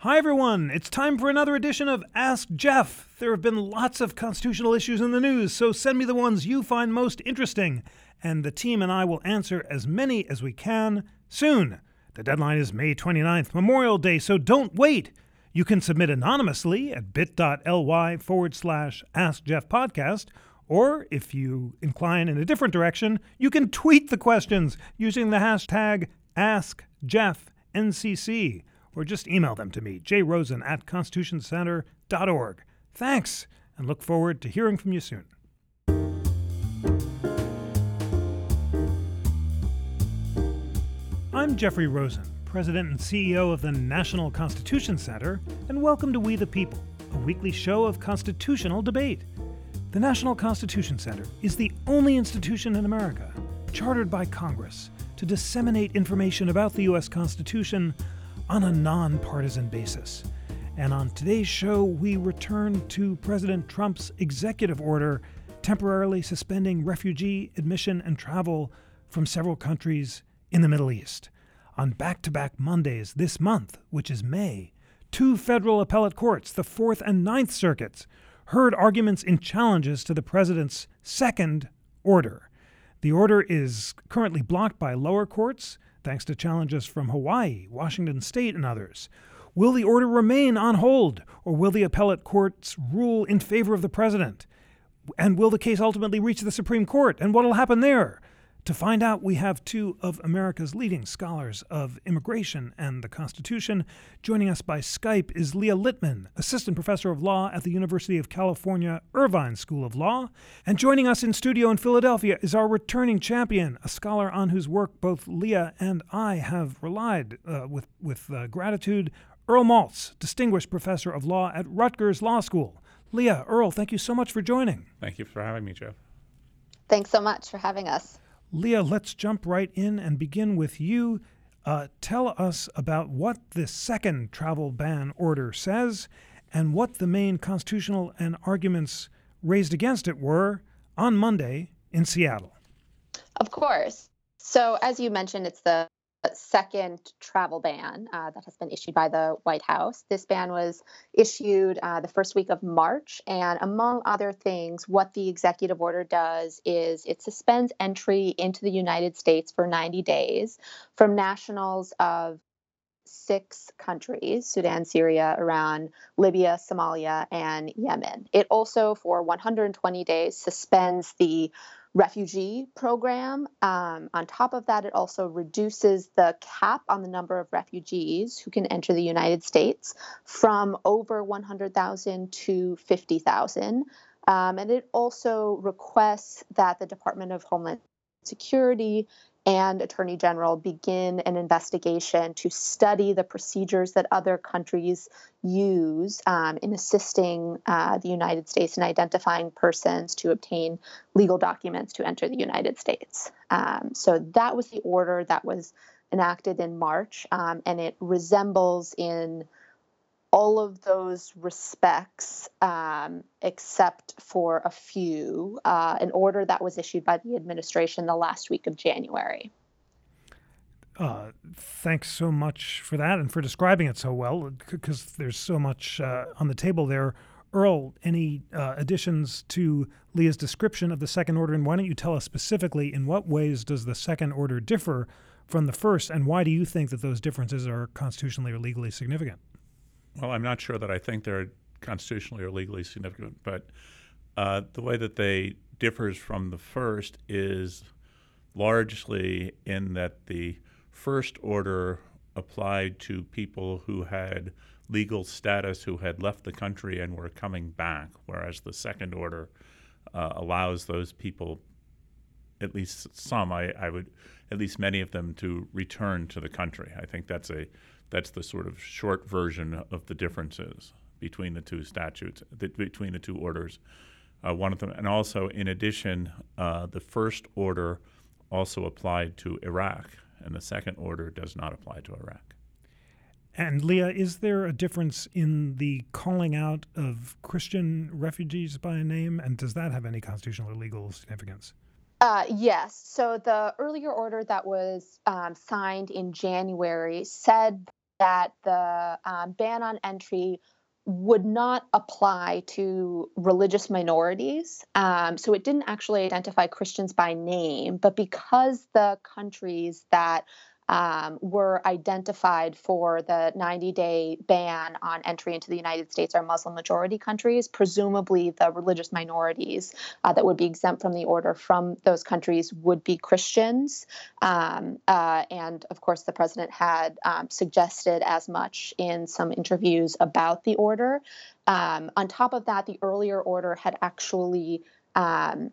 Hi, everyone. It's time for another edition of Ask Jeff. There have been lots of constitutional issues in the news, so send me the ones you find most interesting, and the team and I will answer as many as we can soon. The deadline is May 29th, Memorial Day, so don't wait. You can submit anonymously at bit.ly forward slash Ask Jeff Podcast, or if you incline in a different direction, you can tweet the questions using the hashtag AskJeffNCC or just email them to me, jrosen at constitutioncenter.org. Thanks, and look forward to hearing from you soon. I'm Jeffrey Rosen, President and CEO of the National Constitution Center, and welcome to We the People, a weekly show of constitutional debate. The National Constitution Center is the only institution in America chartered by Congress to disseminate information about the U.S. Constitution on a nonpartisan basis. And on today's show, we return to President Trump's executive order temporarily suspending refugee admission and travel from several countries in the Middle East. On back to back Mondays this month, which is May, two federal appellate courts, the Fourth and Ninth Circuits, heard arguments in challenges to the president's second order. The order is currently blocked by lower courts, thanks to challenges from Hawaii, Washington State, and others. Will the order remain on hold, or will the appellate courts rule in favor of the president? And will the case ultimately reach the Supreme Court? And what will happen there? To find out, we have two of America's leading scholars of immigration and the Constitution. Joining us by Skype is Leah Littman, Assistant Professor of Law at the University of California Irvine School of Law. And joining us in studio in Philadelphia is our returning champion, a scholar on whose work both Leah and I have relied uh, with, with uh, gratitude, Earl Maltz, Distinguished Professor of Law at Rutgers Law School. Leah, Earl, thank you so much for joining. Thank you for having me, Jeff. Thanks so much for having us. Leah, let's jump right in and begin with you. Uh, tell us about what the second travel ban order says and what the main constitutional and arguments raised against it were on Monday in Seattle. Of course. So, as you mentioned, it's the second travel ban uh, that has been issued by the White House. This ban was issued uh, the first week of March. And among other things, what the executive order does is it suspends entry into the United States for 90 days from nationals of six countries Sudan, Syria, Iran, Libya, Somalia, and Yemen. It also, for 120 days, suspends the refugee program. Um, on top of that, it also reduces the cap on the number of refugees who can enter the United States from over 100,000 to 50,000. Um, and it also requests that the Department of Homeland Security and Attorney General begin an investigation to study the procedures that other countries use um, in assisting uh, the United States in identifying persons to obtain legal documents to enter the United States. Um, so that was the order that was enacted in March, um, and it resembles in all of those respects, um, except for a few, uh, an order that was issued by the administration the last week of January. Uh, thanks so much for that and for describing it so well, because there's so much uh, on the table there. Earl, any uh, additions to Leah's description of the second order, and why don't you tell us specifically in what ways does the second order differ from the first, and why do you think that those differences are constitutionally or legally significant? Well, I'm not sure that I think they're constitutionally or legally significant, but uh, the way that they differs from the first is largely in that the first order applied to people who had legal status who had left the country and were coming back, whereas the second order uh, allows those people, at least some, I, I, would, at least many of them, to return to the country. I think that's a that's the sort of short version of the differences between the two statutes, the, between the two orders. Uh, one of them, and also in addition, uh, the first order also applied to Iraq, and the second order does not apply to Iraq. And Leah, is there a difference in the calling out of Christian refugees by name, and does that have any constitutional or legal significance? Uh, yes. So the earlier order that was um, signed in January said that the um, ban on entry would not apply to religious minorities. Um, so it didn't actually identify Christians by name, but because the countries that um, were identified for the 90 day ban on entry into the United States are Muslim majority countries. Presumably, the religious minorities uh, that would be exempt from the order from those countries would be Christians. Um, uh, and of course, the president had um, suggested as much in some interviews about the order. Um, on top of that, the earlier order had actually um,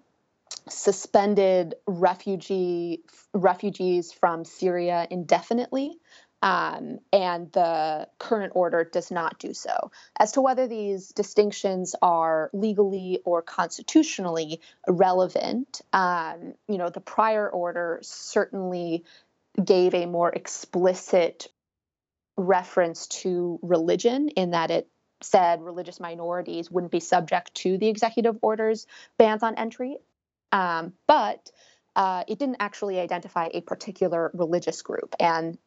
suspended refugee refugees from Syria indefinitely. Um, and the current order does not do so. As to whether these distinctions are legally or constitutionally relevant, um, you know, the prior order certainly gave a more explicit reference to religion in that it said religious minorities wouldn't be subject to the executive order's bans on entry um, but uh, it didn't actually identify a particular religious group. And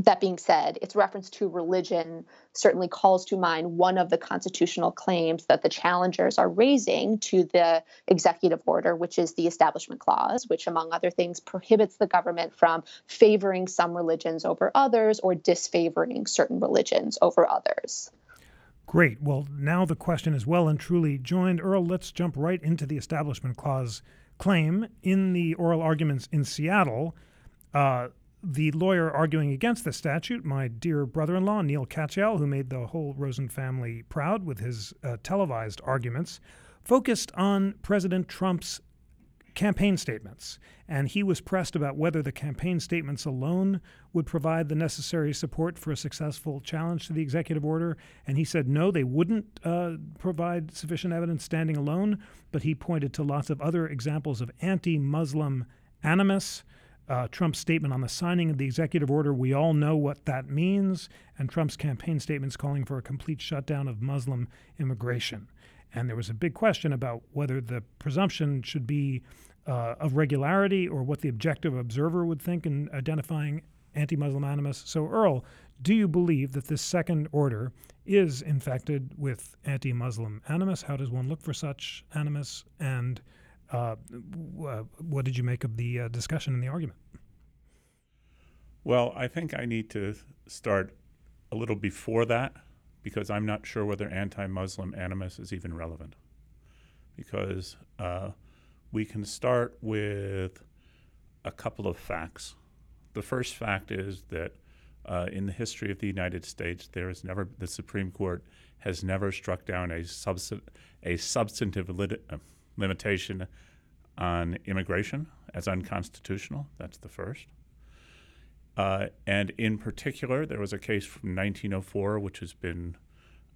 that being said, its reference to religion certainly calls to mind one of the constitutional claims that the challengers are raising to the executive order, which is the Establishment Clause, which, among other things, prohibits the government from favoring some religions over others or disfavoring certain religions over others. Great. Well, now the question is well and truly joined. Earl, let's jump right into the Establishment Clause claim. In the oral arguments in Seattle, uh, the lawyer arguing against the statute, my dear brother in law, Neil Katyal, who made the whole Rosen family proud with his uh, televised arguments, focused on President Trump's campaign statements. And he was pressed about whether the campaign statements alone would provide the necessary support for a successful challenge to the executive order. And he said no, they wouldn't uh, provide sufficient evidence standing alone. But he pointed to lots of other examples of anti Muslim animus. Uh, Trump's statement on the signing of the executive order, we all know what that means, and Trump's campaign statements calling for a complete shutdown of Muslim immigration. And there was a big question about whether the presumption should be uh, of regularity or what the objective observer would think in identifying anti Muslim animus. So, Earl, do you believe that this second order is infected with anti Muslim animus? How does one look for such animus? And uh, w- what did you make of the uh, discussion and the argument? Well, I think I need to start a little before that because I'm not sure whether anti Muslim animus is even relevant. Because uh, we can start with a couple of facts. The first fact is that uh, in the history of the United States, there is never the Supreme Court has never struck down a, a substantive lit- uh, limitation on immigration as unconstitutional. That's the first. Uh, and in particular, there was a case from 1904, which has been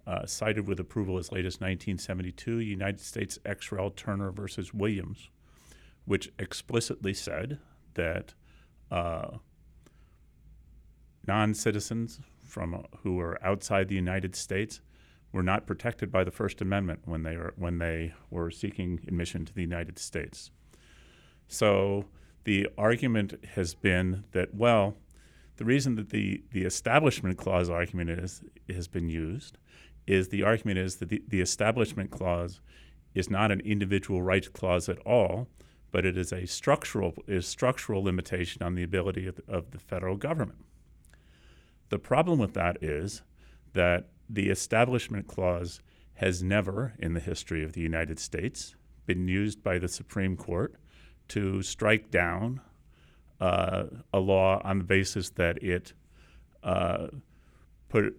uh, cited with approval as late as 1972, United States ex rel Turner versus Williams, which explicitly said that uh, non citizens from uh, who were outside the United States were not protected by the First Amendment when they were when they were seeking admission to the United States. So the argument has been that well, the reason that the the Establishment Clause argument is has been used is the argument is that the, the Establishment Clause is not an individual rights clause at all, but it is a structural is structural limitation on the ability of, of the federal government. The problem with that is that the Establishment Clause has never, in the history of the United States, been used by the Supreme Court to strike down uh, a law on the basis that it uh, put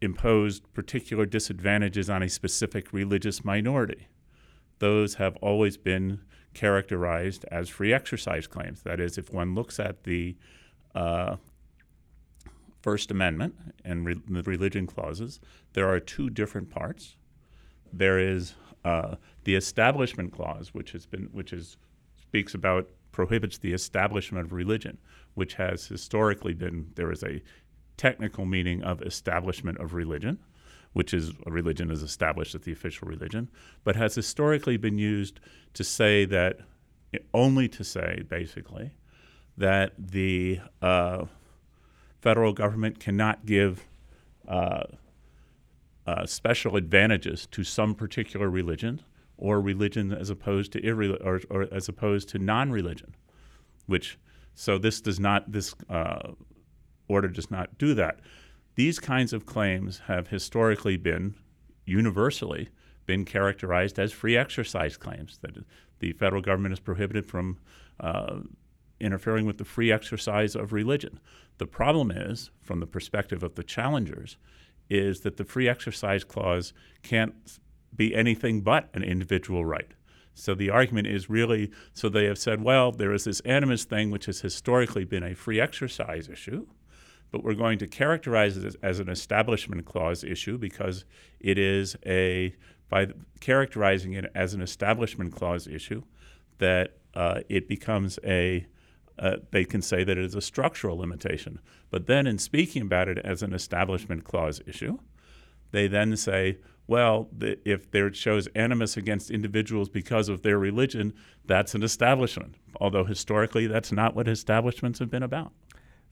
imposed particular disadvantages on a specific religious minority. Those have always been characterized as free exercise claims. That is, if one looks at the uh, First Amendment and re- the religion clauses, there are two different parts. There is uh, the Establishment Clause, which has been, which is speaks about prohibits the establishment of religion, which has historically been there is a technical meaning of establishment of religion, which is a religion is established as the official religion, but has historically been used to say that only to say basically that the uh, federal government cannot give uh, uh, special advantages to some particular religion or religion as opposed to or, or as opposed to non-religion, which so this does not this uh, order does not do that. These kinds of claims have historically been universally been characterized as free exercise claims that the federal government is prohibited from uh, interfering with the free exercise of religion. The problem is, from the perspective of the challengers, is that the free exercise clause can't be anything but an individual right. So the argument is really so they have said, well, there is this animus thing which has historically been a free exercise issue, but we're going to characterize it as, an establishment clause issue because it is a, by characterizing it as an establishment clause issue, that uh, it becomes a, uh, they can say that it is a structural limitation. But then in speaking about it as an establishment clause issue, they then say, well, the, if there shows animus against individuals because of their religion, that's an establishment. Although historically, that's not what establishments have been about.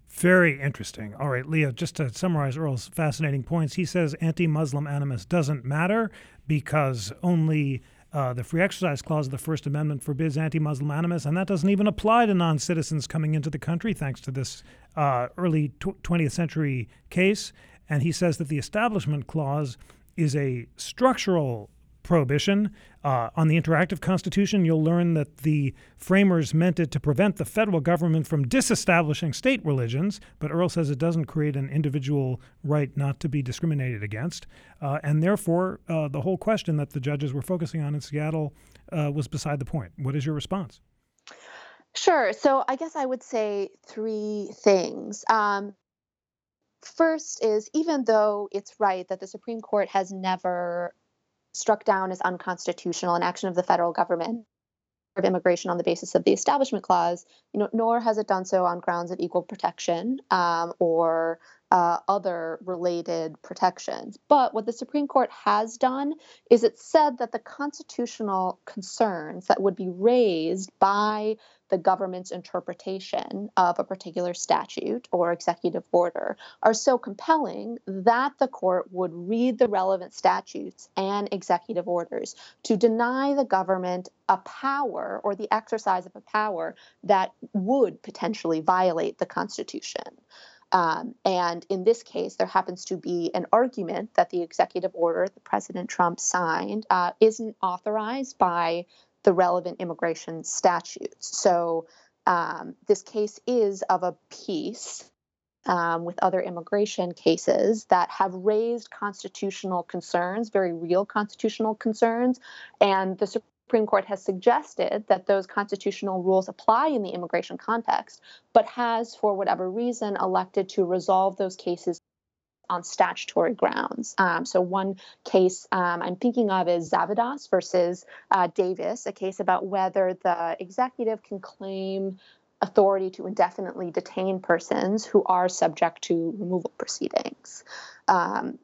Very interesting. All right, Leah, just to summarize Earl's fascinating points, he says anti Muslim animus doesn't matter because only uh, the Free Exercise Clause of the First Amendment forbids anti Muslim animus, and that doesn't even apply to non citizens coming into the country, thanks to this uh, early tw- 20th century case. And he says that the Establishment Clause is a structural prohibition. Uh, on the interactive constitution, you'll learn that the framers meant it to prevent the federal government from disestablishing state religions, but Earl says it doesn't create an individual right not to be discriminated against. Uh, and therefore, uh, the whole question that the judges were focusing on in Seattle uh, was beside the point. What is your response? Sure. So I guess I would say three things. Um, first is even though it's right that the Supreme Court has never struck down as unconstitutional an action of the federal government of immigration on the basis of the Establishment Clause, you know, nor has it done so on grounds of equal protection um, or uh, other related protections. But what the Supreme Court has done is it said that the constitutional concerns that would be raised by the government's interpretation of a particular statute or executive order are so compelling that the court would read the relevant statutes and executive orders to deny the government a power or the exercise of a power that would potentially violate the Constitution. Um, and in this case, there happens to be an argument that the executive order that President Trump signed uh, isn't authorized by the relevant immigration statutes. So um, this case is of a piece um, with other immigration cases that have raised constitutional concerns, very real constitutional concerns. And the Supreme Court has suggested that those constitutional rules apply in the immigration context, but has, for whatever reason, elected to resolve those cases on statutory grounds. Um, so, one case um, I'm thinking of is Zadvydas versus uh, Davis, a case about whether the executive can claim authority to indefinitely detain persons who are subject to removal proceedings. Um,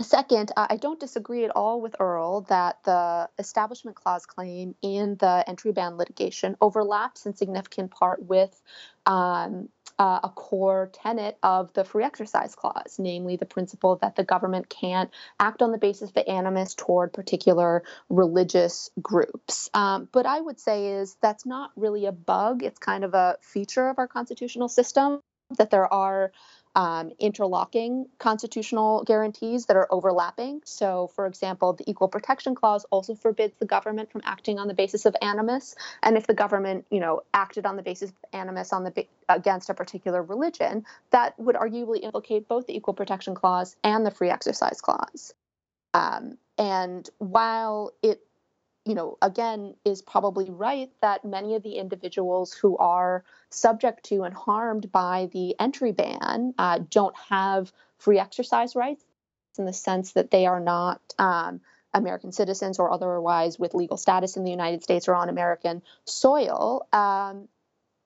Second, I don't disagree at all with Earl that the Establishment Clause claim in the entry ban litigation overlaps in significant part with um, uh, a core tenet of the Free Exercise Clause, namely the principle that the government can't act on the basis of animus toward particular religious groups. Um, but I would say is that's not really a bug; it's kind of a feature of our constitutional system that there are um, interlocking constitutional guarantees that are overlapping. So, for example, the Equal Protection Clause also forbids the government from acting on the basis of animus. And if the government, you know, acted on the basis of animus on the against a particular religion, that would arguably implicate both the Equal Protection Clause and the Free Exercise Clause. Um, and while it you know, again, is probably right that many of the individuals who are subject to and harmed by the entry ban uh, don't have free exercise rights in the sense that they are not um, American citizens or otherwise with legal status in the United States or on American soil. Um,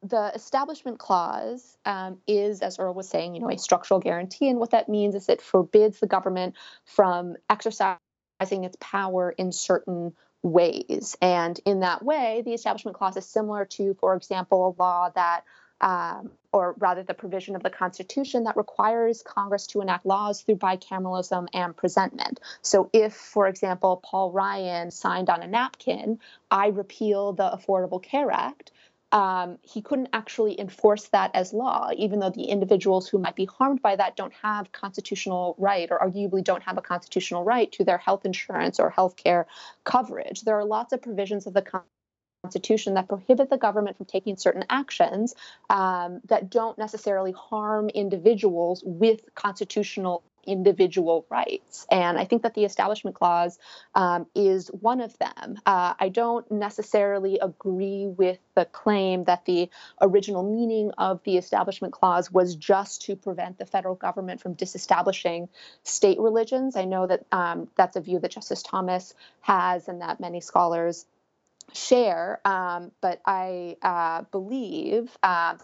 the Establishment Clause um, is, as Earl was saying, you know, a structural guarantee, and what that means is it forbids the government from exercising its power in certain ways. And in that way, the Establishment Clause is similar to, for example, a law that um, or rather the provision of the Constitution that requires Congress to enact laws through bicameralism and presentment. So, if, for example, Paul Ryan signed on a napkin, I repeal the Affordable Care Act, um, he couldn't actually enforce that as law, even though the individuals who might be harmed by that don't have constitutional right or arguably don't have a constitutional right to their health insurance or health care coverage. There are lots of provisions of the Constitution that prohibit the government from taking certain actions um, that don't necessarily harm individuals with constitutional individual rights. And I think that the Establishment Clause um, is one of them. Uh, I don't necessarily agree with the claim that the original meaning of the Establishment Clause was just to prevent the federal government from disestablishing state religions. I know that um, that's a view that Justice Thomas has and that many scholars share, um, but I uh, believe uh,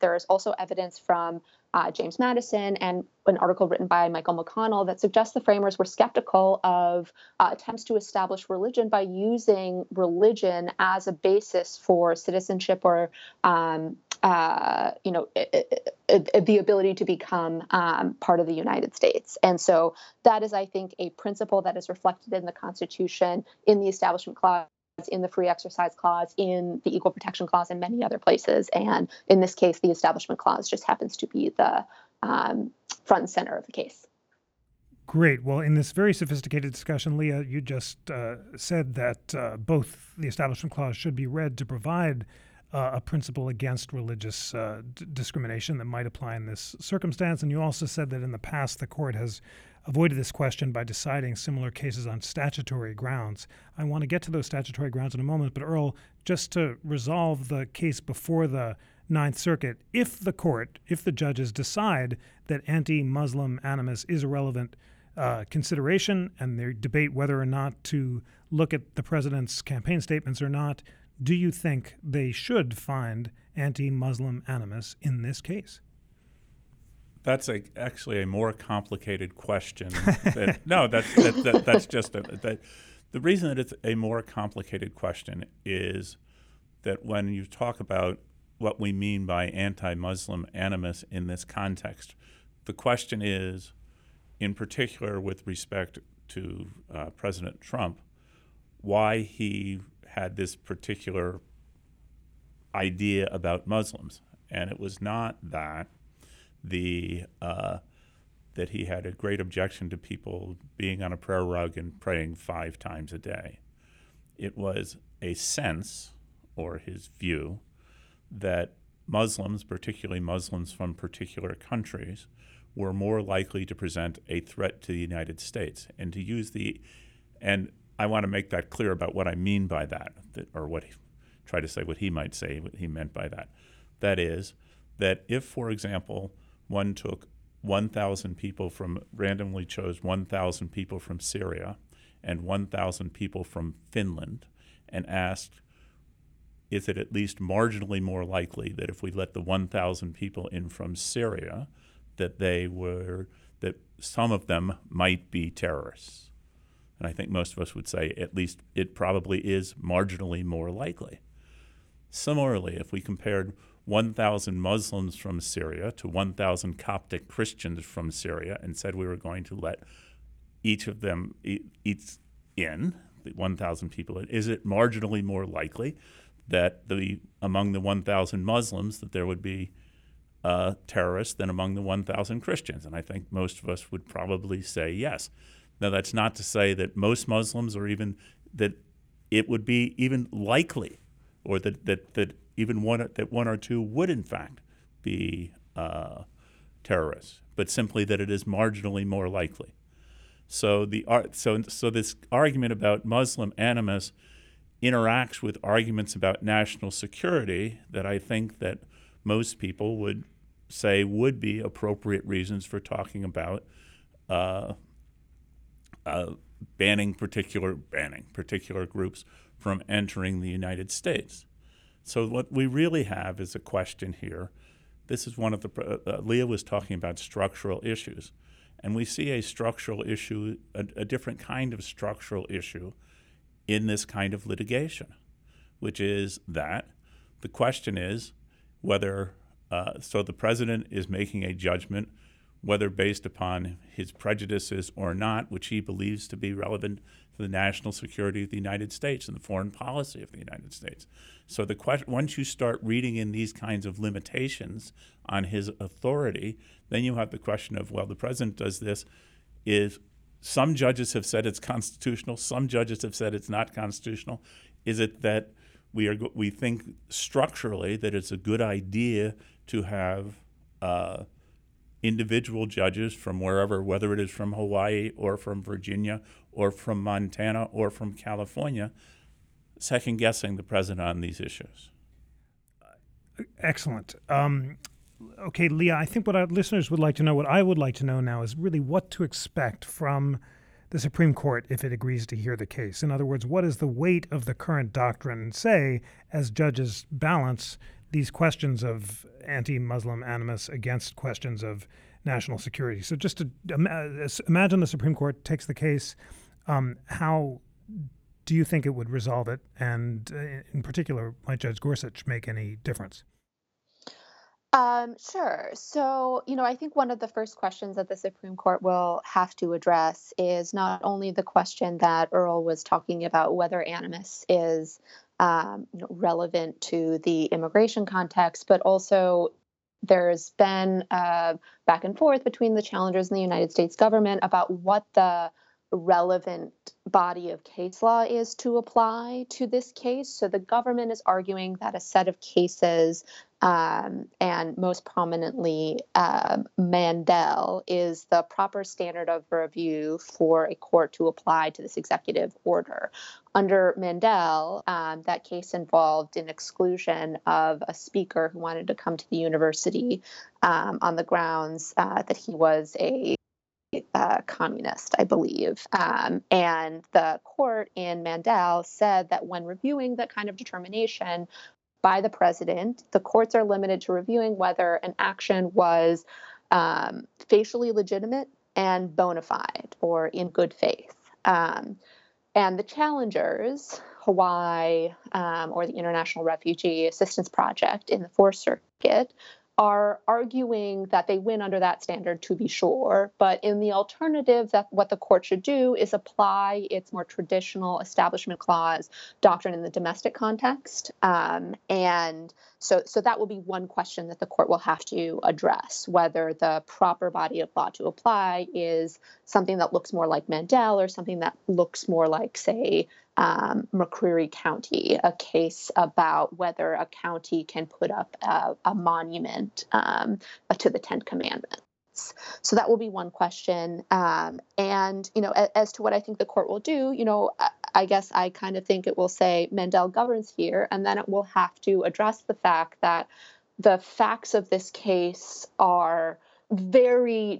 there is also evidence from uh, James Madison and an article written by Michael McConnell that suggests the framers were skeptical of uh, attempts to establish religion by using religion as a basis for citizenship or um, uh, you know, the ability to become um, part of the United States. And so that is, I think, a principle that is reflected in the Constitution, in the Establishment Clause, in the free exercise clause, in the equal protection clause, and many other places. And in this case, the establishment clause just happens to be the um, front and center of the case. Great. Well, in this very sophisticated discussion, Leah, you just uh, said that uh, both the Establishment Clause should be read to provide uh, a principle against religious uh, d- discrimination that might apply in this circumstance. And you also said that in the past the court has avoided this question by deciding similar cases on statutory grounds. I want to get to those statutory grounds in a moment, but Earl, just to resolve the case before the Ninth Circuit, if the court, if the judges decide that anti Muslim animus is a relevant uh, consideration and they debate whether or not to look at the president's campaign statements or not, do you think they should find anti Muslim animus in this case? That's a, actually a more complicated question. that, no, that's that, that, that's just a, that, the reason that it's a more complicated question is that when you talk about what we mean by anti-Muslim animus in this context, the question is, in particular with respect to uh, President Trump, why he had this particular idea about Muslims, and it was not that the uh, that he had a great objection to people being on a prayer rug and praying five times a day. It was a sense, or his view, that Muslims, particularly Muslims from particular countries, were more likely to present a threat to the United States. And to use the, and I want to make that clear about what I mean by that, that or what he, try to say what he might say, what he meant by that. That is, that if, for example, one took 1,000 people from, randomly chose 1,000 people from Syria and 1,000 people from Finland and asked, is it at least marginally more likely that if we let the 1,000 people in from Syria, that they were, that some of them might be terrorists? And I think most of us would say at least it probably is marginally more likely. Similarly, if we compared 1,000 Muslims from Syria to 1,000 Coptic Christians from Syria and said we were going to let each of them each in, the 1,000 people, is it marginally more likely that the among the 1,000 Muslims that there would be uh, terrorists than among the 1,000 Christians? And I think most of us would probably say yes. Now, that's not to say that most Muslims or even that it would be even likely or that, that, that even one that one or two would in fact be uh, terrorists, but simply that it is marginally more likely. So the so so this argument about Muslim animus interacts with arguments about national security that I think that most people would say would be appropriate reasons for talking about uh, uh, banning particular banning particular groups from entering the United States. So what we really have is a question here. This is one of the uh, uh, Leah was talking about structural issues, and we see a structural issue, a, a different kind of structural issue, in this kind of litigation, which is that the question is whether Uh, so the president is making a judgment, whether based upon his prejudices or not, which he believes to be relevant to the national security of the United States and the foreign policy of the United States. So the question, once you start reading in these kinds of limitations on his authority, then you have the question of, well, the president does this. Is some judges have said it's constitutional, some judges have said it's not constitutional. Is it that we are we think structurally that it's a good idea to have uh, individual judges from wherever, whether it is from Hawaii or from Virginia or from Montana or from California, second guessing the president on these issues. Excellent. Um, okay, Leah, I think what our listeners would like to know, what I would like to know now, is really what to expect from the Supreme Court if it agrees to hear the case. In other words, what is the weight of the current doctrine say as judges balance these questions of anti Muslim animus against questions of national security? So, just to imagine the Supreme Court takes the case, um, how do you think it would resolve it? And uh, in particular, might Judge Gorsuch make any difference? Um, sure. So, you know, I think one of the first questions that the Supreme Court will have to address is not only the question that Earl was talking about, whether animus is um, relevant to the immigration context, but also there's been uh, back and forth between the challengers and the United States government about what the relevant body of case law is to apply to this case. So the government is arguing that a set of cases, um, and most prominently uh, Mandel, is the proper standard of review for a court to apply to this executive order. Under Mandel, um, that case involved an exclusion of a speaker who wanted to come to the university um, on the grounds uh, that he was a uh, communist, I believe. Um, and the court in Mandel said that when reviewing that kind of determination by the president, the courts are limited to reviewing whether an action was um, facially legitimate and bona fide or in good faith. Um, and the challengers, Hawaii um, or the International Refugee Assistance Project in the Fourth Circuit, are arguing that they win under that standard to be sure. But in the alternative that what the court should do is apply its more traditional establishment clause doctrine in the domestic context. Um, and so so that will be one question that the court will have to address whether the proper body of law to apply is something that looks more like mandel or something that looks more like say um, McCreary County, a case about whether a county can put up a, a monument um, to the Ten Commandments. So that will be one question. Um, and, you know, as, as, to what I think the court will do, you know, I, I guess I kind of think it will say Mandel governs here, and then it will have to address the fact that the facts of this case are very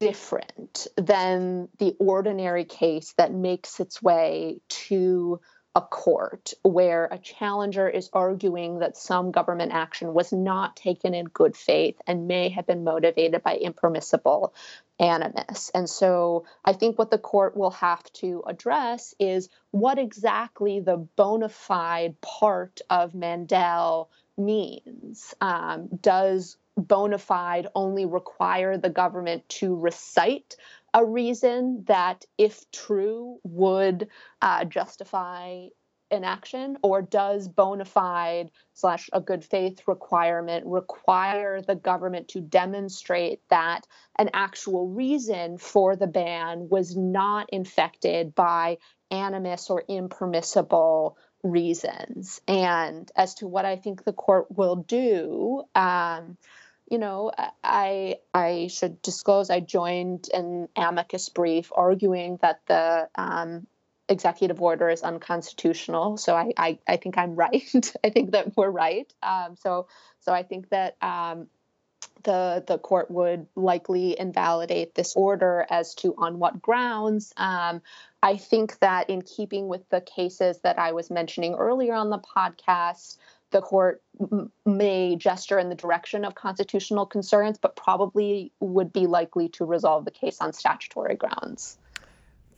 different than the ordinary case that makes its way to a court where a challenger is arguing that some government action was not taken in good faith and may have been motivated by impermissible animus. And so I think what the court will have to address is what exactly the bona fide part of Mandel means. Um, does bona fide only require the government to recite a reason that, if true, would uh, justify an action, or does bona fide slash a good faith requirement require the government to demonstrate that an actual reason for the ban was not infected by animus or impermissible reasons? And as to what I think the court will do, um, you know, I I should disclose I joined an amicus brief arguing that the um, executive order is unconstitutional. So I, I, I think I'm right. I think that we're right. Um, so so I think that um, the the court would likely invalidate this order as to on what grounds. Um, I think that in keeping with the cases that I was mentioning earlier on the podcast, the court may gesture in the direction of constitutional concerns, but probably would be likely to resolve the case on statutory grounds.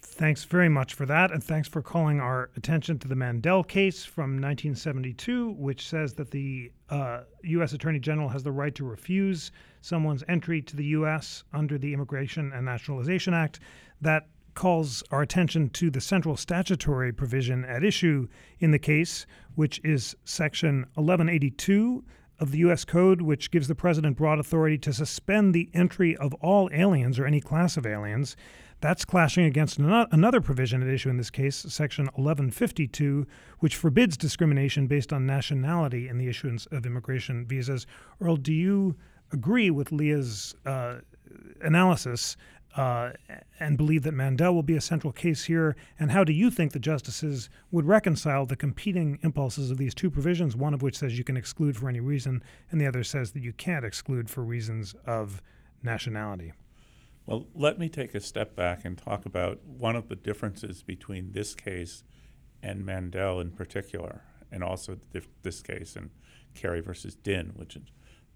Thanks very much for that, and thanks for calling our attention to the Mandel case from 1972, which says that the uh, U.S. Attorney General has the right to refuse someone's entry to the U.S. under the Immigration and Nationalization Act. That calls our attention to the central statutory provision at issue in the case, which is Section 1182 of the U.S. Code, which gives the president broad authority to suspend the entry of all aliens or any class of aliens that's clashing against another provision at issue in this case, Section 1152, which forbids discrimination based on nationality in the issuance of immigration visas. Earl, do you agree with Leah's uh, analysis uh, and believe that Mandel will be a central case here? And how do you think the justices would reconcile the competing impulses of these two provisions, one of which says you can exclude for any reason, and the other says that you can't exclude for reasons of nationality? Well, let me take a step back and talk about one of the differences between this case and Mandel in particular, and also this case and Kerry versus Din, which is,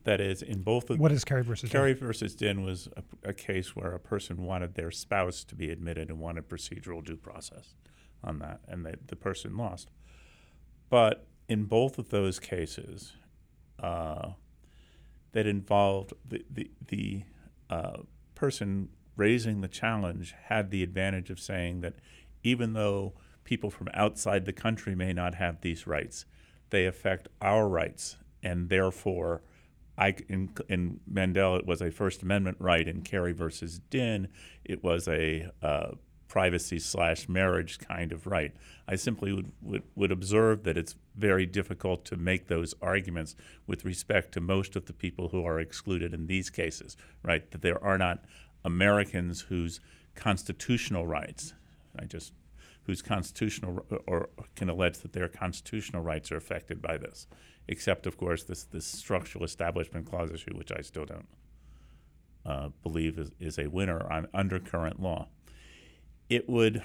that is in both of what is Kerry versus Kerry Din? versus Din was a, a, case where a person wanted their spouse to be admitted and wanted procedural due process on that, and they, the person lost. But in both of those cases, uh, that involved the the, the uh, person raising the challenge had the advantage of saying that even though people from outside the country may not have these rights, they affect our rights, and therefore, I, in, in Mandel, it was a First Amendment right. In Kerry versus Din, it was a uh, privacy slash marriage kind of right. I simply would, would, would observe that it's very difficult to make those arguments with respect to most of the people who are excluded in these cases, right? That there are not Americans whose constitutional rights, I just whose constitutional or can allege that their constitutional rights are affected by this, except of course this this structural establishment clause issue, which I still don't uh, believe is, is a winner on under current law it would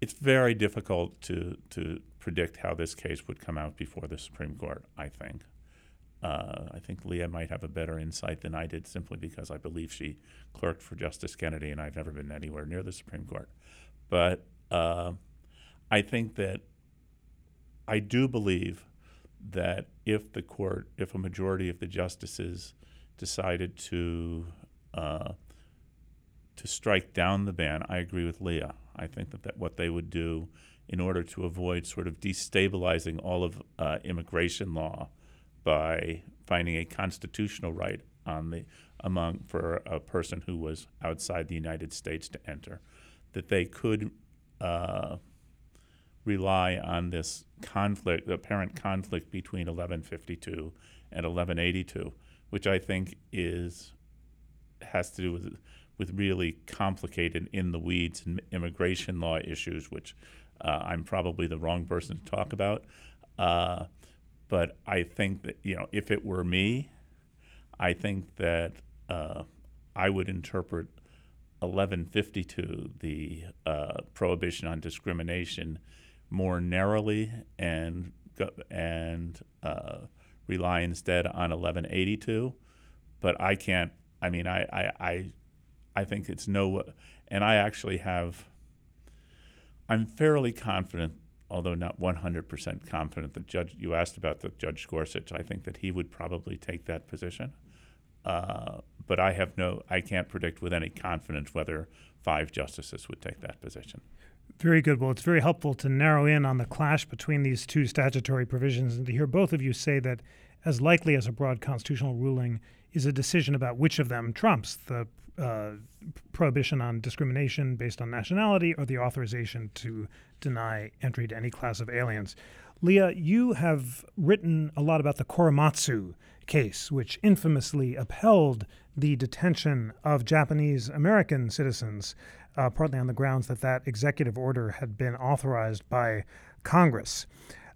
it's very difficult to to predict how this case would come out before the Supreme Court. I think. Uh, I think Leah might have a better insight than I did, simply because I believe she clerked for Justice Kennedy, and I've never been anywhere near the Supreme Court. But uh, I think that I do believe that if the court, if a majority of the justices decided to uh, to strike down the ban, I agree with Leah. I think that, that what they would do in order to avoid sort of destabilizing all of uh, immigration law by finding a constitutional right on the among for a person who was outside the United States to enter, that they could uh, rely on this conflict, the apparent conflict between 1152 and 1182, which I think is has to do with with really complicated in the weeds immigration law issues, which uh, I'm probably the wrong person to talk about. Uh, but I think that you know, if it were me, I think that uh, I would interpret 1152, the uh, prohibition on discrimination, more narrowly and and uh, rely instead on 1182. But I can't. I mean, I, I, I I think it's no, and I actually have. I'm fairly confident, although not 100% confident, that Judge. You asked about the Judge Gorsuch. I think that he would probably take that position, uh, but I have no. I can't predict with any confidence whether five justices would take that position. Very good. Well, it's very helpful to narrow in on the clash between these two statutory provisions and to hear both of you say that, as likely as a broad constitutional ruling is a decision about which of them trumps the uh, prohibition on discrimination based on nationality or the authorization to deny entry to any class of aliens. Leah, you have written a lot about the Korematsu case, which infamously upheld the detention of Japanese American citizens, uh, partly on the grounds that that executive order had been authorized by Congress.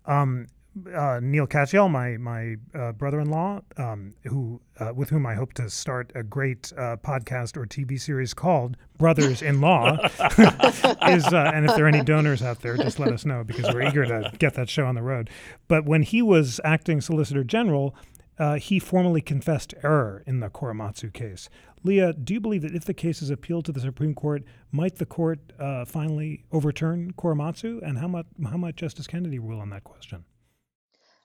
Um, uh, Neil Katyal, my my uh, brother-in-law, um, who uh, with whom I hope to start a great uh, podcast or TV series called Brothers-in-Law, is uh, and if there are any donors out there, just let us know because we're eager to get that show on the road. But when he was acting Solicitor General, uh, he formally confessed error in the Korematsu case. Leah, do you believe that if the case is appealed to the Supreme Court, might the court uh, finally overturn Korematsu? And how might, how might Justice Kennedy rule on that question?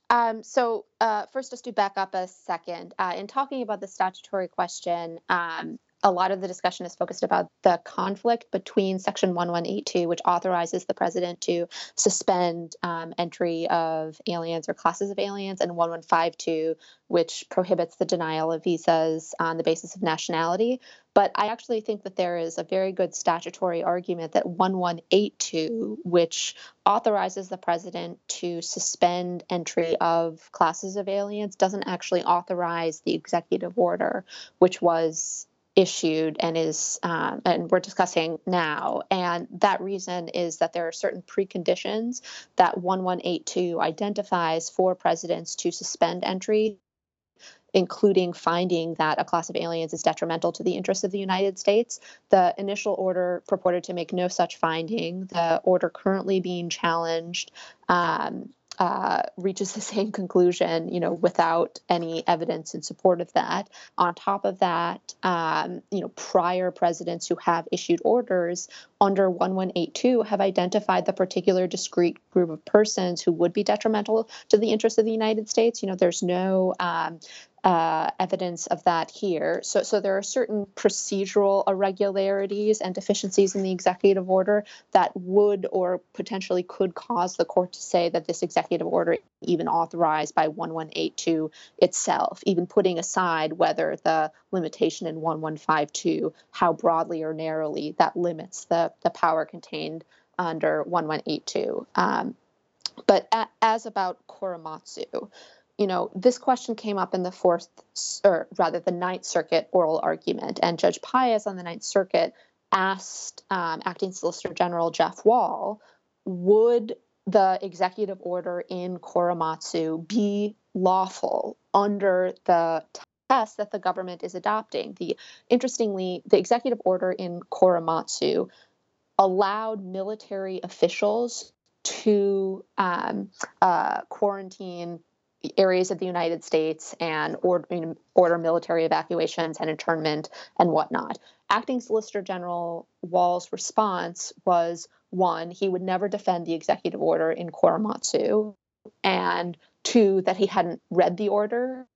Um, so, uh, first, just to back up a second, uh, in talking about the statutory question, um, a lot of the discussion is focused about the conflict between Section 1182, which authorizes the president to suspend um, entry of aliens or classes of aliens, and 1152, which prohibits the denial of visas on the basis of nationality. But I actually think that there is a very good statutory argument that 1182, which authorizes the president to suspend entry of classes of aliens, doesn't actually authorize the executive order, which was issued and is um, and we're discussing now and that reason is that there are certain preconditions that 1182 identifies for presidents to suspend entry including finding that a class of aliens is detrimental to the interests of the United States. The initial order purported to make no such finding. The order currently being challenged um, uh, reaches the same conclusion, you know, without any evidence in support of that. On top of that, um, you know, prior presidents who have issued orders under 1182 have identified the particular discrete group of persons who would be detrimental to the interests of the United States. You know, there's no um, uh, evidence of that here. So, so there are certain procedural irregularities and deficiencies in the executive order that would or potentially could cause the court to say that this executive order even authorized by 1182 itself, even putting aside whether the limitation in 1152, how broadly or narrowly that limits the, the power contained under 1182. Um, but a, as about Korematsu, you know, this question came up in the fourth, or rather the Ninth Circuit oral argument, and Judge Paez on the Ninth Circuit asked um, Acting Solicitor General Jeff Wall, would the executive order in Korematsu be lawful under the test that the government is adopting? The interestingly, the executive order in Korematsu allowed military officials to um, uh, quarantine areas of the United States and order, order military evacuations and internment and whatnot. Acting Solicitor General Wall's response was one, he would never defend the executive order in Korematsu, and two, that he hadn't read the order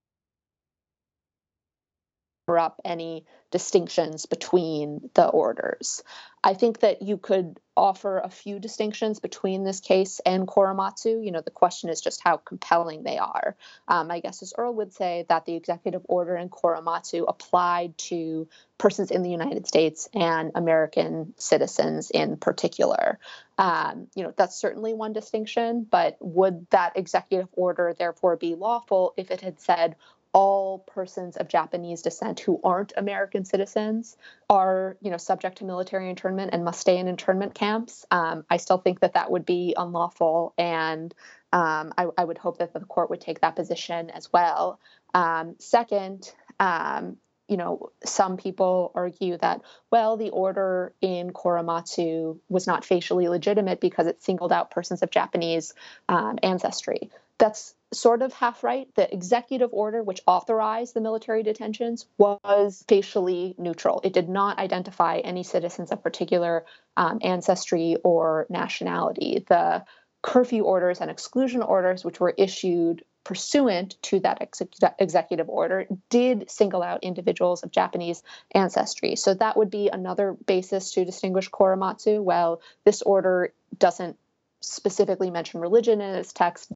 up any distinctions between the orders. I think that you could offer a few distinctions between this case and Korematsu. You know, the question is just how compelling they are. Um, I guess as Earl would say that the executive order in Korematsu applied to persons in the United States and American citizens in particular. Um, you know, that's certainly one distinction, but would that executive order therefore be lawful if it had said all persons of Japanese descent who aren't American citizens are, you know, subject to military internment and must stay in internment camps. Um, I still think that that would be unlawful, and um, I, I, would hope that the court would take that position as well. Um, second, um, you know, some people argue that, well, the order in Korematsu was not facially legitimate because it singled out persons of Japanese um, ancestry. That's sort of half right. The executive order, which authorized the military detentions, was facially neutral. It did not identify any citizens of particular um, ancestry or nationality. The curfew orders and exclusion orders, which were issued pursuant to that ex- executive order, did single out individuals of Japanese ancestry. So that would be another basis to distinguish Korematsu. Well, this order doesn't specifically mention religion in its text,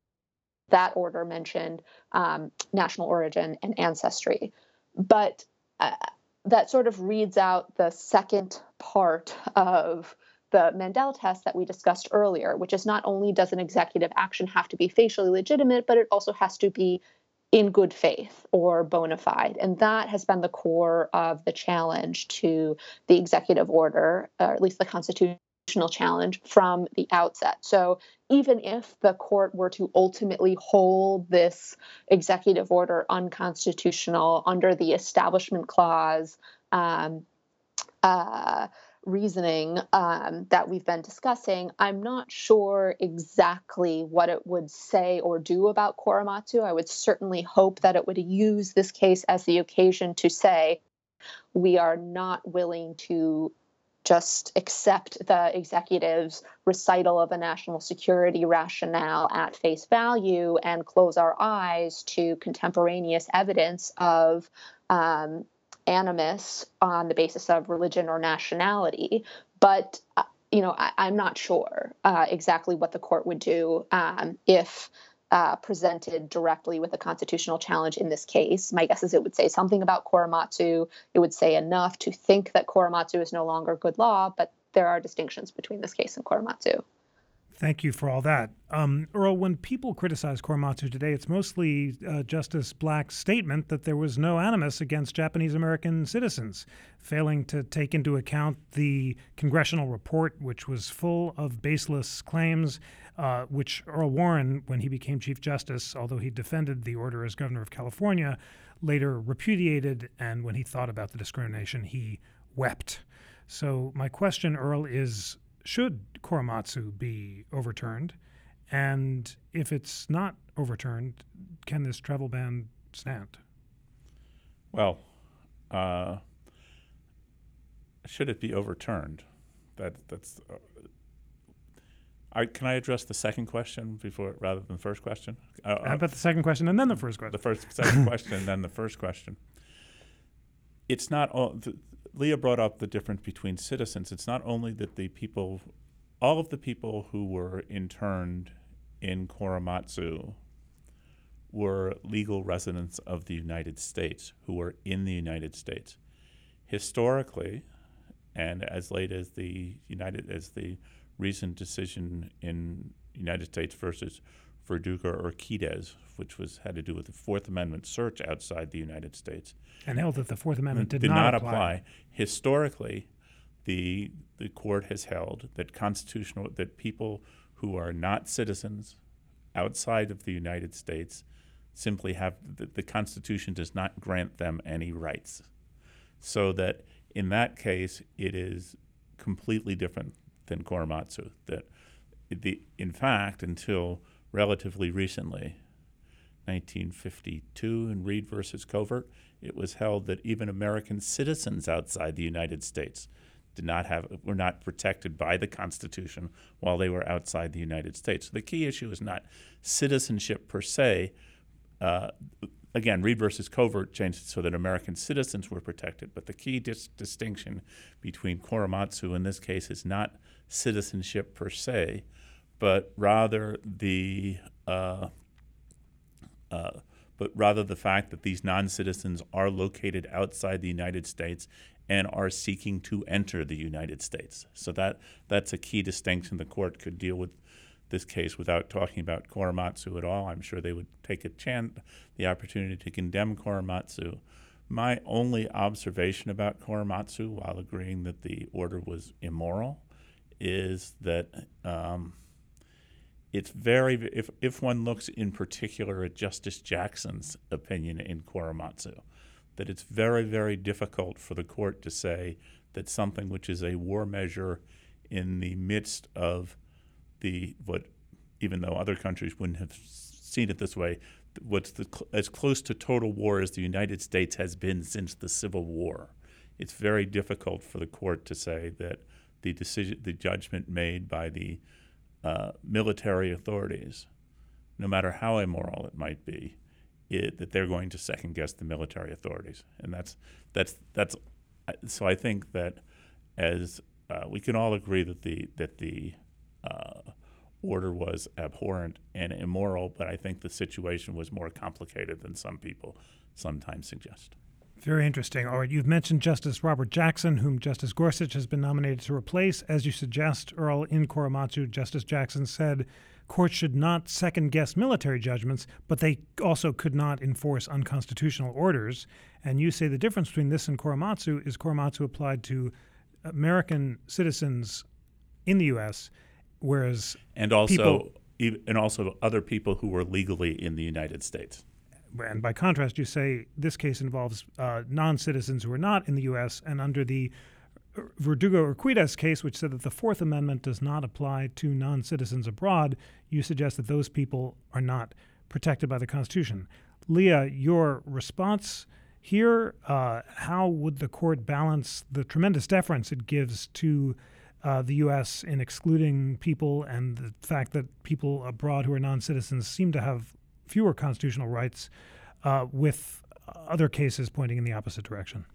that order mentioned um, national origin and ancestry. But uh, that sort of reads out the second part of the Mandel test that we discussed earlier, which is not only does an executive action have to be facially legitimate, but it also has to be in good faith or bona fide. And that has been the core of the challenge to the executive order, or at least the Constitution challenge from the outset. So even if the court were to ultimately hold this executive order unconstitutional under the Establishment Clause, um, uh, reasoning um, that we've been discussing, I'm not sure exactly what it would say or do about Korematsu. I would certainly hope that it would use this case as the occasion to say, we are not willing to just accept the executive's recital of a national security rationale at face value and close our eyes to contemporaneous evidence of um, animus on the basis of religion or nationality. But uh, you know, I, am not sure uh, exactly what the court would do um, if uh, presented directly with a constitutional challenge in this case. My guess is it would say something about Korematsu. It would say enough to think that Korematsu is no longer good law, but there are distinctions between this case and Korematsu. Thank you for all that. Um, Earl, when people criticize Korematsu today, it's mostly uh, Justice Black's statement that there was no animus against Japanese American citizens, failing to take into account the congressional report, which was full of baseless claims uh, which Earl Warren, when he became Chief Justice, although he defended the order as governor of California, later repudiated. And when he thought about the discrimination, he wept. So, my question, Earl, is should Korematsu be overturned? And if it's not overturned, can this travel ban stand? Well, uh, should it be overturned? That that's uh, I, can I address the second question before, rather than the first question? Uh, How about the second question and then the first question? The first, second question, and then the first question. It's not all. The, Leah brought up the difference between citizens. It's not only that the people, all of the people who were interned in Korematsu were legal residents of the United States who were in the United States. Historically, and as late as the United as the recent decision in United States versus Verdugo Urquidez, which was had to do with the Fourth Amendment search outside the United States, and held that the Fourth Amendment did, did not, not apply. apply. Historically, the the court has held that constitutional that people who are not citizens outside of the United States simply have the, the Constitution does not grant them any rights, so that in that case it is completely different than Korematsu. That the in fact until relatively recently, 1952 in Reid versus Covert, it was held that even American citizens outside the United States did not have were not protected by the Constitution while they were outside the United States. So the key issue is not citizenship per se. Uh, again, Reid versus Covert changed it so that American citizens were protected. But the key dis- distinction between Korematsu in this case is not citizenship per se, but rather the uh, uh, but rather the fact that these non-citizens are located outside the United States and are seeking to enter the United States. So that that's a key distinction. The court could deal with this case without talking about Korematsu at all. I'm sure they would take a chance, the opportunity to condemn Korematsu. My only observation about Korematsu, while agreeing that the order was immoral, is that um, it's very if if one looks in particular at Justice Jackson's opinion in Korematsu, that it's very very difficult for the court to say that something which is a war measure in the midst of the what even though other countries wouldn't have seen it this way what's the, as close to total war as the United States has been since the Civil War. It's very difficult for the court to say that the decision, the judgment made by the uh, military authorities, no matter how immoral it might be, it, that they're going to second guess the military authorities, and that's that's that's. So I think that as uh, we can all agree that the that the uh, order was abhorrent and immoral, but I think the situation was more complicated than some people sometimes suggest. Very interesting. All right, you've mentioned Justice Robert Jackson, whom Justice Gorsuch has been nominated to replace. As you suggest, Earl, in Korematsu, Justice Jackson said courts should not second guess military judgments, but they also could not enforce unconstitutional orders. And you say the difference between this and Korematsu is Korematsu applied to American citizens in the U.S., whereas and also people, and also other people who were legally in the United States and by contrast, you say this case involves uh, non citizens who are not in the U.S. and under the Verdugo Urquidez case, which said that the Fourth Amendment does not apply to non citizens abroad, you suggest that those people are not protected by the Constitution. Leah, your response here, uh, how would the court balance the tremendous deference it gives to uh, the U.S. in excluding people and the fact that people abroad who are non citizens seem to have fewer constitutional rights uh, with other cases pointing in the opposite direction?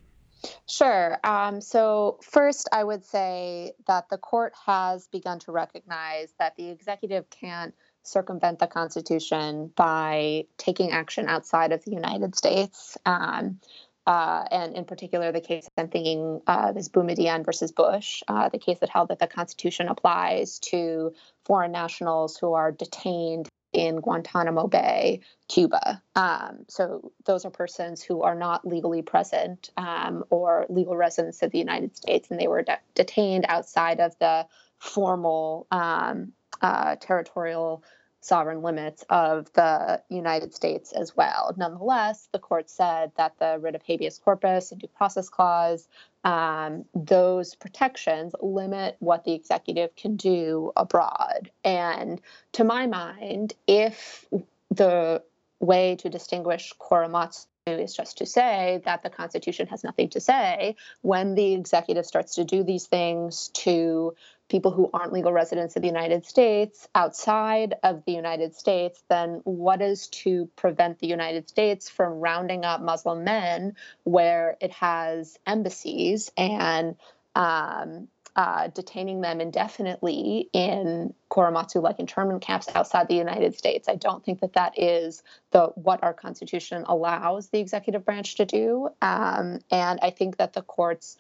Sure. Um, so, first, I would say that the court has begun to recognize that the executive can't circumvent the Constitution by taking action outside of the United States. Um, uh, and in particular, the case I'm thinking of is Boumediene versus Bush, uh, the case that held that the Constitution applies to foreign nationals who are detained in Guantanamo Bay, Cuba. Um, so those are persons who are not legally present um, or legal residents of the United States, and they were de- detained outside of the formal um, uh, territorial sovereign limits of the United States as well. Nonetheless, the court said that the writ of habeas corpus and due process clause, um, those protections limit what the executive can do abroad. And to my mind, if the way to distinguish Korematsu is just to say that the Constitution has nothing to say when the executive starts to do these things to people who aren't legal residents of the United States outside of the United States, then what is to prevent the United States from rounding up Muslim men where it has embassies and um, uh, detaining them indefinitely in Korematsu like internment camps outside the United States. I don't think that that is the what our Constitution allows the executive branch to do, um, and I think that the courts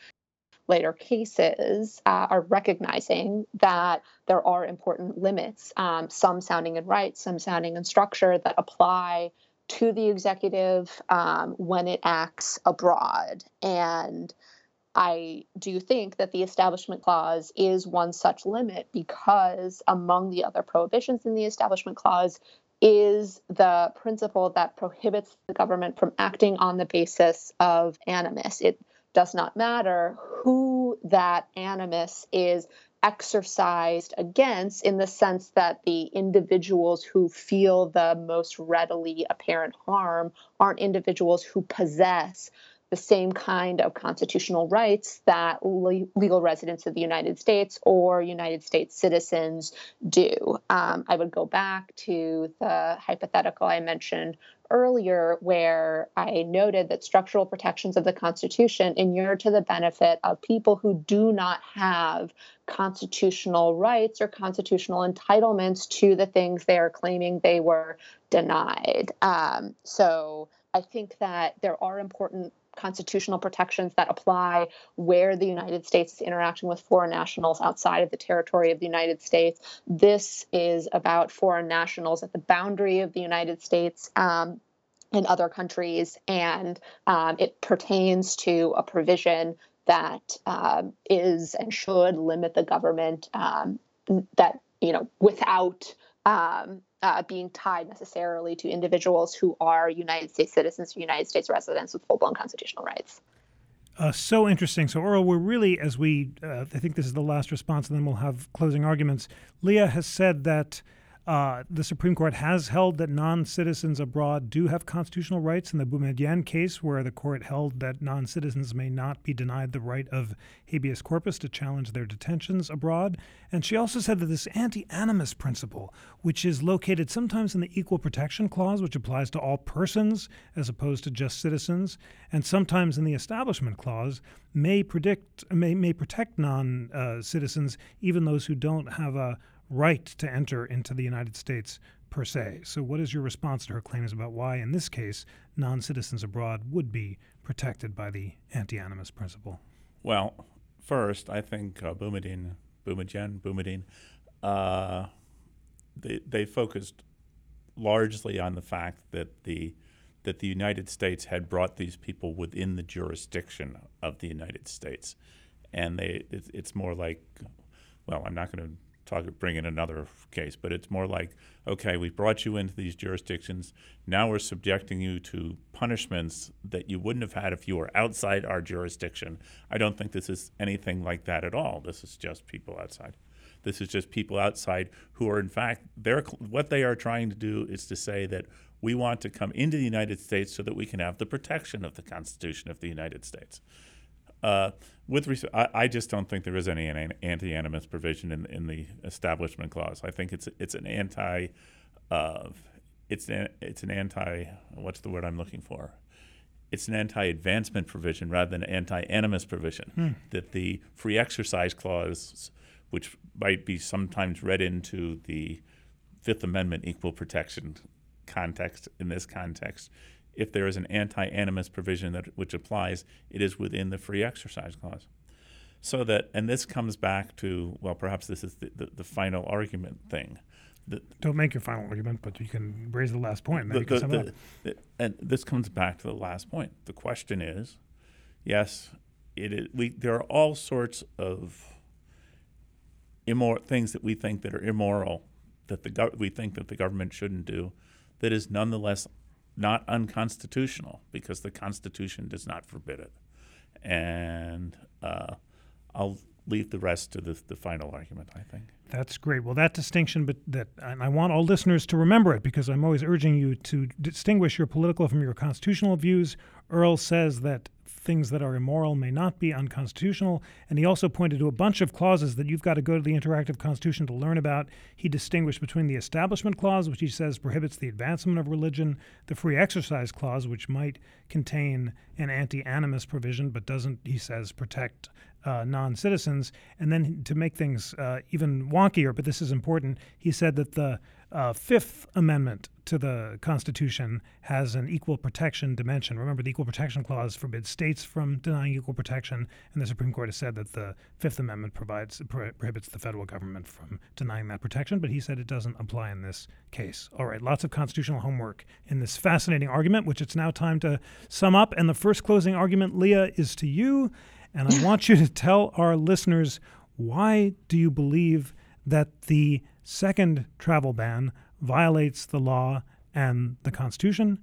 later cases uh, are recognizing that there are important limits, um, some sounding in rights, some sounding in structure, that apply to the executive um, when it acts abroad. And I do think that the Establishment Clause is one such limit because, among the other prohibitions in the Establishment Clause, is the principle that prohibits the government from acting on the basis of animus. It does not matter who that animus is exercised against in the sense that the individuals who feel the most readily apparent harm aren't individuals who possess the same kind of constitutional rights that le- legal residents of the United States or United States citizens do. Um, I would go back to the hypothetical I mentioned earlier, where I noted that structural protections of the Constitution inure to the benefit of people who do not have constitutional rights or constitutional entitlements to the things they are claiming they were denied. Um, so I think that there are important constitutional protections that apply where the United States is interacting with foreign nationals outside of the territory of the United States. This is about foreign nationals at the boundary of the United States. Um, in other countries, and um, it pertains to a provision that um, is and should limit the government um, that you know without um, uh, being tied necessarily to individuals who are United States citizens or United States residents with full blown constitutional rights. Uh, so interesting. So, Earl, we're really, as we, uh, I think this is the last response, and then we'll have closing arguments. Leah has said that uh, the Supreme Court has held that non citizens abroad do have constitutional rights in the Boumediene case, where the court held that non citizens may not be denied the right of habeas corpus to challenge their detentions abroad. And she also said that this anti animus principle, which is located sometimes in the Equal Protection Clause, which applies to all persons as opposed to just citizens, and sometimes in the Establishment Clause, may predict may, may protect non uh, citizens, even those who don't have a right to enter into the United States per se. So, what is your response to her claims about why, in this case, non citizens abroad would be protected by the anti animus principle? Well, first, I think uh, Boumediene, Boumediene, Boumediene, uh, they, they focused largely on the fact that the that the United States had brought these people within the jurisdiction of the United States, and they it, it's more like, well, I'm not going to talk bring in another case, but it's more like, okay, we brought you into these jurisdictions. Now we're subjecting you to punishments that you wouldn't have had if you were outside our jurisdiction. I don't think this is anything like that at all. This is just people outside. This is just people outside who are, in fact, they're, what they are trying to do is to say that we want to come into the United States so that we can have the protection of the Constitution of the United States. Uh, with res- I, I, just don't think there is any anti-animus provision in, in the Establishment Clause. I think it's it's an anti, uh, it's an it's an anti. What's the word I'm looking for? It's an anti-advancement provision rather than an anti-animus provision. Hmm. That the Free Exercise Clause, which might be sometimes read into the Fifth Amendment equal protection context in this context, if there is an anti-animus provision that which applies, it is within the free exercise clause. So that, and this comes back to, well, perhaps this is the, the, the final argument thing. The, Don't make your final argument, but you can raise the last point. And, the, the, and this comes back to the last point. The question is, yes, it is. We there are all sorts of immoral things that we think that are immoral that the gov- we think that the government shouldn't do. That is nonetheless not unconstitutional because the Constitution does not forbid it. And uh, I'll leave the rest to the, the final argument, I think. That's great. Well, that distinction, but that, I want all listeners to remember it because I'm always urging you to distinguish your political from your constitutional views. Earl says that things that are immoral may not be unconstitutional. And he also pointed to a bunch of clauses that you've got to go to the Interactive Constitution to learn about. He distinguished between the Establishment Clause, which he says prohibits the advancement of religion, the Free Exercise Clause, which might contain an anti animus provision, but doesn't, he says, protect uh, non citizens. And then to make things uh, even wonkier, but this is important, he said that the uh, Fifth Amendment to the Constitution has an equal protection dimension. Remember, the Equal Protection Clause forbids states from denying equal protection, and the Supreme Court has said that the Fifth Amendment provides pro- prohibits the federal government from denying that protection. But he said it doesn't apply in this case. All right, lots of constitutional homework in this fascinating argument, which it's now time to sum up. And the first closing argument, Leah, is to you, and I want you to tell our listeners why do you believe that the second travel ban violates the law and the Constitution?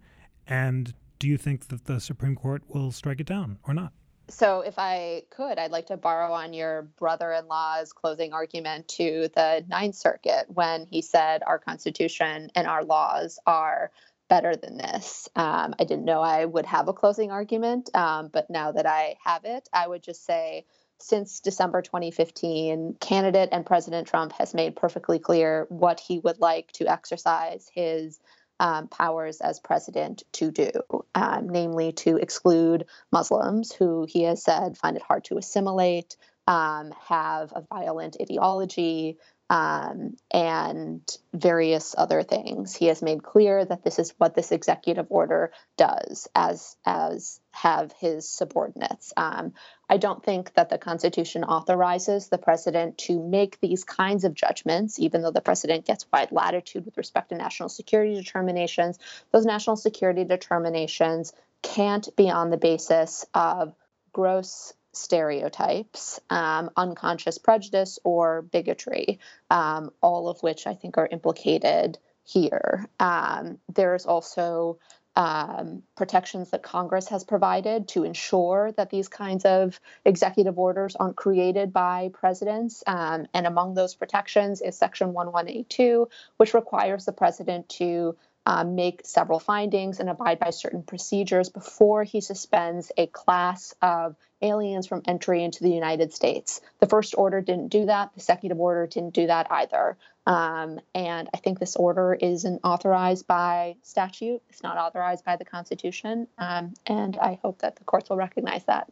And do you think that the Supreme Court will strike it down or not? So, if I could, I'd like to borrow on your brother in law's closing argument to the Ninth Circuit when he said our Constitution and our laws are better than this. Um, I didn't know I would have a closing argument, um, but now that I have it, I would just say since December 2015, candidate and President Trump has made perfectly clear what he would like to exercise his um, powers as president to do, um, namely to exclude Muslims who he has said find it hard to assimilate, um, have a violent ideology, um, and various other things. He has made clear that this is what this executive order does, as as have his subordinates. Um, I don't think that the Constitution authorizes the president to make these kinds of judgments, even though the president gets wide latitude with respect to national security determinations. Those national security determinations can't be on the basis of gross stereotypes, um, unconscious prejudice, or bigotry, um, all of which I think are implicated here. Um, there's also um, protections that Congress has provided to ensure that these kinds of executive orders aren't created by presidents. Um, and among those protections is Section 1182, which requires the president to um, make several findings and abide by certain procedures before he suspends a class of aliens from entry into the United States. The first order didn't do that. The executive order didn't do that either. Um, and I think this order isn't authorized by statute. It's not authorized by the Constitution. Um, and I hope that the courts will recognize that.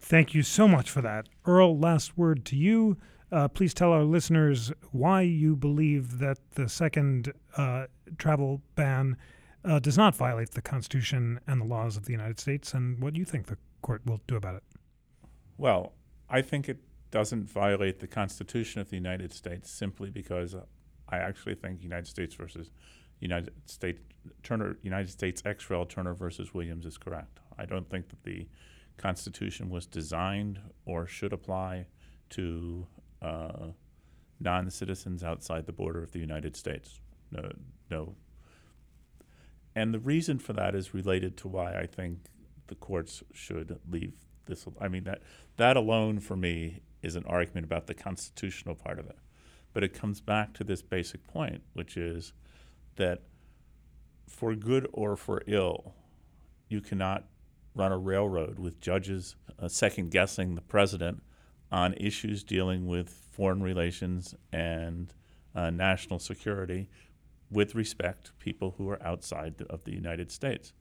Thank you so much for that. Earl, last word to you. Uh, please tell our listeners why you believe that the second uh, travel ban uh, does not violate the Constitution and the laws of the United States, and what you think the court will do about it. Well, I think it doesn't violate the Constitution of the United States simply because I actually think United States versus United States Turner United States ex rel Turner versus Williams is correct. I don't think that the Constitution was designed or should apply to uh, non citizens outside the border of the United States. No, no. And the reason for that is related to why I think the courts should leave this. I mean, that, that alone for me is an argument about the constitutional part of it. But it comes back to this basic point, which is that for good or for ill, you cannot run a railroad with judges uh, second guessing the president on issues dealing with foreign relations and uh, national security with respect to people who are outside of the United States.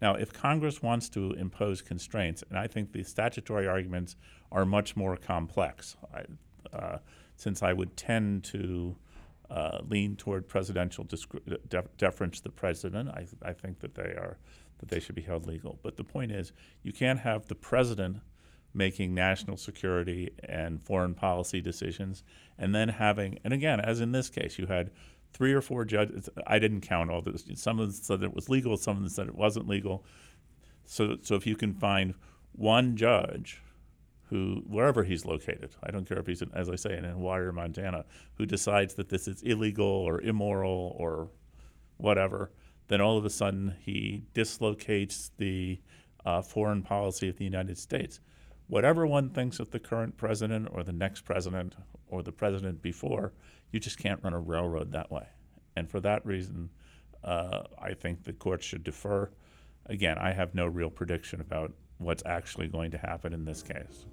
Now, if Congress wants to impose constraints, and I think the statutory arguments are much more complex, I, uh, since I would tend to uh, lean toward presidential def- deference to the president, I, I think that they are that they should be held legal. But the point is, you can't have the president making national security and foreign policy decisions, and then having, and again, as in this case, you had three or four judges. I didn't count all this. Some of them said it was legal, some of them said it wasn't legal. So, so if you can find one judge who, wherever he's located, I don't care if he's, in, as I say, in Hawaii or Montana, who decides that this is illegal or immoral or whatever, then all of a sudden he dislocates the uh, foreign policy of the United States. Whatever one thinks of the current president or the next president or the president before, you just can't run a railroad that way. And for that reason, uh, I think the courts should defer. Again, I have no real prediction about what's actually going to happen in this case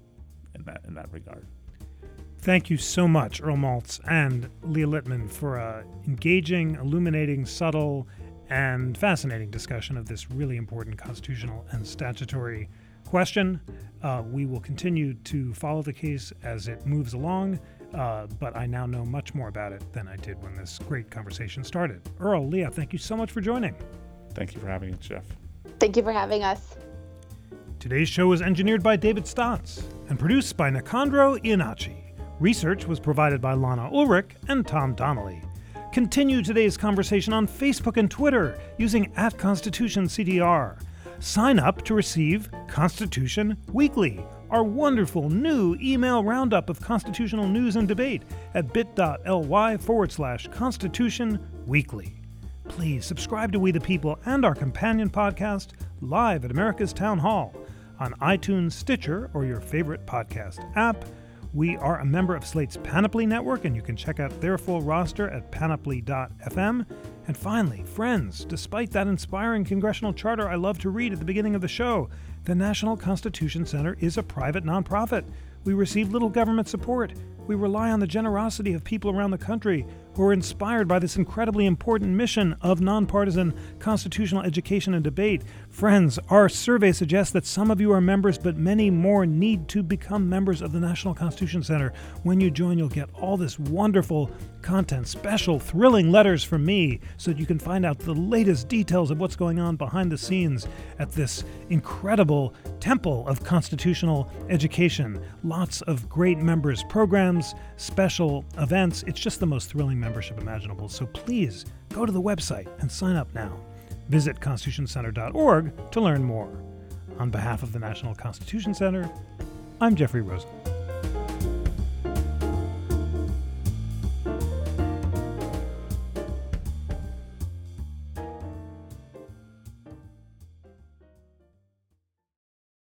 in that in that regard. Thank you so much, Earl Maltz and Leah Littman, for a engaging, illuminating, subtle, and fascinating discussion of this really important constitutional and statutory question. Uh, we will continue to follow the case as it moves along, uh, but I now know much more about it than I did when this great conversation started. Earl, Leah, thank you so much for joining. Thank you for having us, Jeff. Thank you for having us. Today's show was engineered by David Stotts and produced by Nicandro Iannacci. Research was provided by Lana Ulrich and Tom Donnelly. Continue today's conversation on Facebook and Twitter using at ConstitutionCTR. Sign up to receive Constitution Weekly, our wonderful new email roundup of constitutional news and debate at bit.ly forward slash Constitution Weekly. Please subscribe to We the People and our companion podcast, Live at America's Town Hall, on iTunes, Stitcher, or your favorite podcast app. We are a member of Slate's Panoply Network, and you can check out their full roster at panoply.fm. And finally, friends, despite that inspiring congressional charter I love to read at the beginning of the show, the National Constitution Center is a private nonprofit. We receive little government support. We rely on the generosity of people around the country who are inspired by this incredibly important mission of nonpartisan constitutional education and debate. Friends, our survey suggests that some of you are members, but many more need to become members of the National Constitution Center. When you join, you'll get all this wonderful content, special, thrilling letters from me, so that you can find out the latest details of what's going on behind the scenes at this incredible temple of constitutional education. Lots of great members programs, special events. It's just the most thrilling membership imaginable. So please go to the website and sign up now. Visit constitutioncenter.org to learn more. On behalf of the National Constitution Center, I'm Jeffrey Rosen.